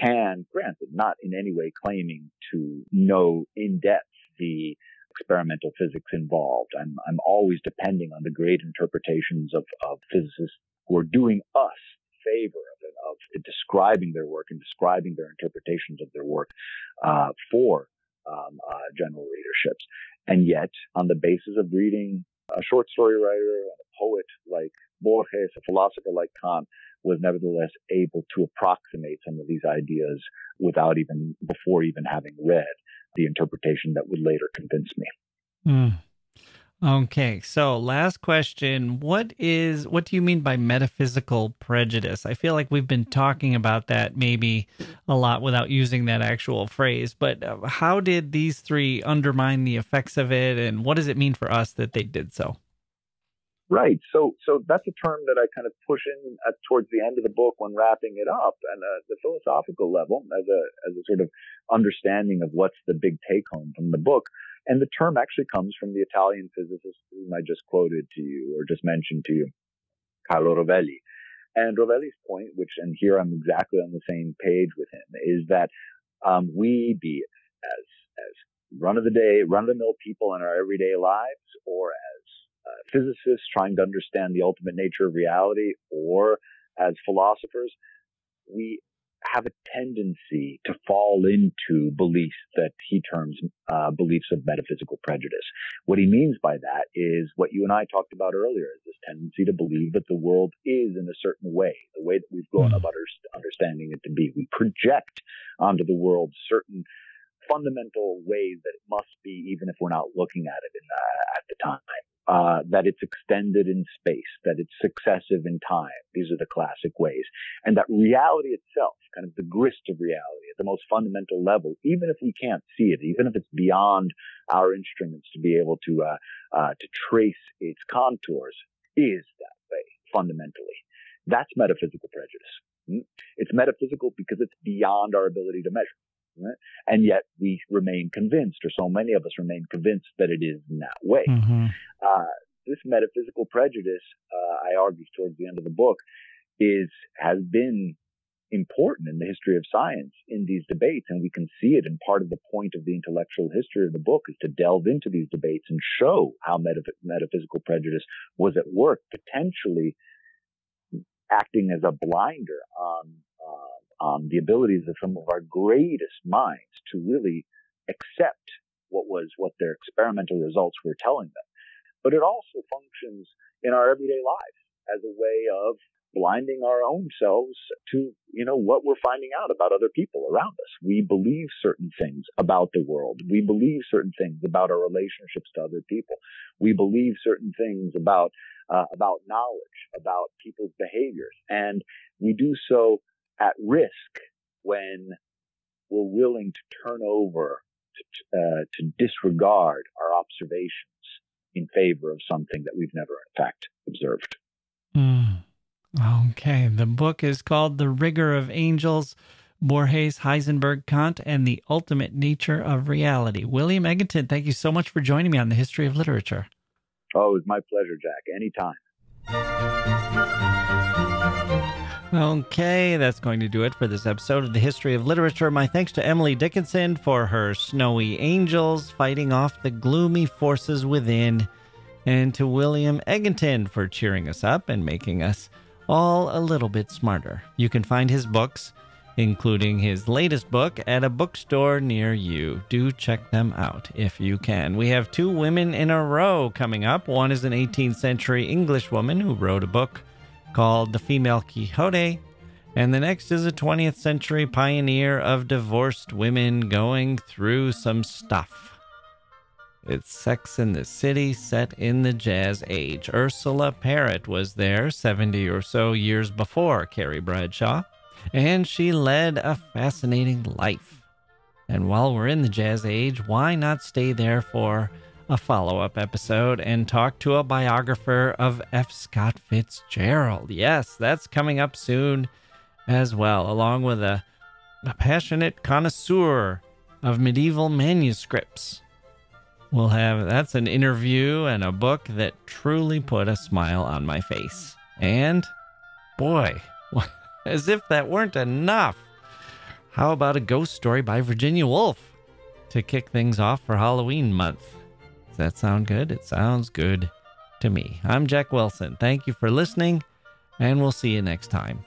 can, granted, not in any way claiming to know in depth the experimental physics involved. I'm I'm always depending on the great interpretations of, of physicists who are doing us favor of describing their work and describing their interpretations of their work uh, for um, uh, general readerships. And yet, on the basis of reading a short story writer and a poet like Borges, a philosopher like Kant, was nevertheless able to approximate some of these ideas without even, before even having read the interpretation that would later convince me. Mm. Okay, so last question. What is what do you mean by metaphysical prejudice? I feel like we've been talking about that maybe a lot without using that actual phrase, but uh, how did these three undermine the effects of it and what does it mean for us that they did so? Right. So, so that's a term that I kind of push in at, towards the end of the book when wrapping it up. And uh, the philosophical level, as a as a sort of understanding of what's the big take home from the book, and the term actually comes from the Italian physicist whom I just quoted to you or just mentioned to you, Carlo Rovelli. And Rovelli's point, which, and here I'm exactly on the same page with him, is that um, we, be it as as run of the day, run of the mill people in our everyday lives, or as uh, physicists trying to understand the ultimate nature of reality, or as philosophers, we have a tendency to fall into beliefs that he terms uh, beliefs of metaphysical prejudice. What he means by that is what you and I talked about earlier, is this tendency to believe that the world is in a certain way, the way that we've grown up mm-hmm. understanding it to be. We project onto the world certain fundamental ways that it must be, even if we're not looking at it in, uh, at the time uh, that it's extended in space, that it's successive in time. These are the classic ways. And that reality itself, kind of the grist of reality at the most fundamental level, even if we can't see it, even if it's beyond our instruments to be able to, uh, uh, to trace its contours, is that way fundamentally. That's metaphysical prejudice. Hmm? It's metaphysical because it's beyond our ability to measure. Right? And yet we remain convinced, or so many of us remain convinced that it is in that way. Mm-hmm. Uh, this metaphysical prejudice, uh, I argue towards the end of the book, is has been important in the history of science in these debates, and we can see it. And part of the point of the intellectual history of the book is to delve into these debates and show how metaph- metaphysical prejudice was at work, potentially acting as a blinder on um, the abilities of some of our greatest minds to really accept what was what their experimental results were telling them. But it also functions in our everyday lives as a way of blinding our own selves to, you know, what we're finding out about other people around us. We believe certain things about the world. We believe certain things about our relationships to other people. We believe certain things about, uh, about knowledge, about people's behaviors. And we do so at risk when we're willing to turn over, to, uh, to disregard our observations in favor of something that we've never, in fact, observed. Mm. Okay. The book is called The Rigor of Angels. Borges, Heisenberg, Kant, and the Ultimate Nature of Reality. William Egginton, thank you so much for joining me on the History of Literature. Oh, it was my pleasure, Jacke. Anytime. Okay, that's going to do it for this episode of the History of Literature. My thanks to Emily Dickinson for her snowy angels fighting off the gloomy forces within, and to William Egginton for cheering us up and making us all a little bit smarter. You can find his books, including his latest book, at a bookstore near you. Do check them out if you can. We have two women in a row coming up. One is an 18th century English woman who wrote a book called The Female Quixote, and the next is a 20th century pioneer of divorced women going through some stuff. It's Sex in the City set in the Jazz Age. Ursula Parrott was there 70 or so years before Carrie Bradshaw, and she led a fascinating life. And while we're in the Jazz Age, why not stay there for a follow up episode and talk to a biographer of F. Scott Fitzgerald. Yes, that's coming up soon as well, along with a, a passionate connoisseur of medieval manuscripts. We'll have that's an interview and a book that truly put a smile on my face. And boy, as if that weren't enough, how about a ghost story by Virginia Woolf to kick things off for Halloween month? Does that sound good? It sounds good to me. I'm Jacke Wilson. Thank you for listening, and we'll see you next time.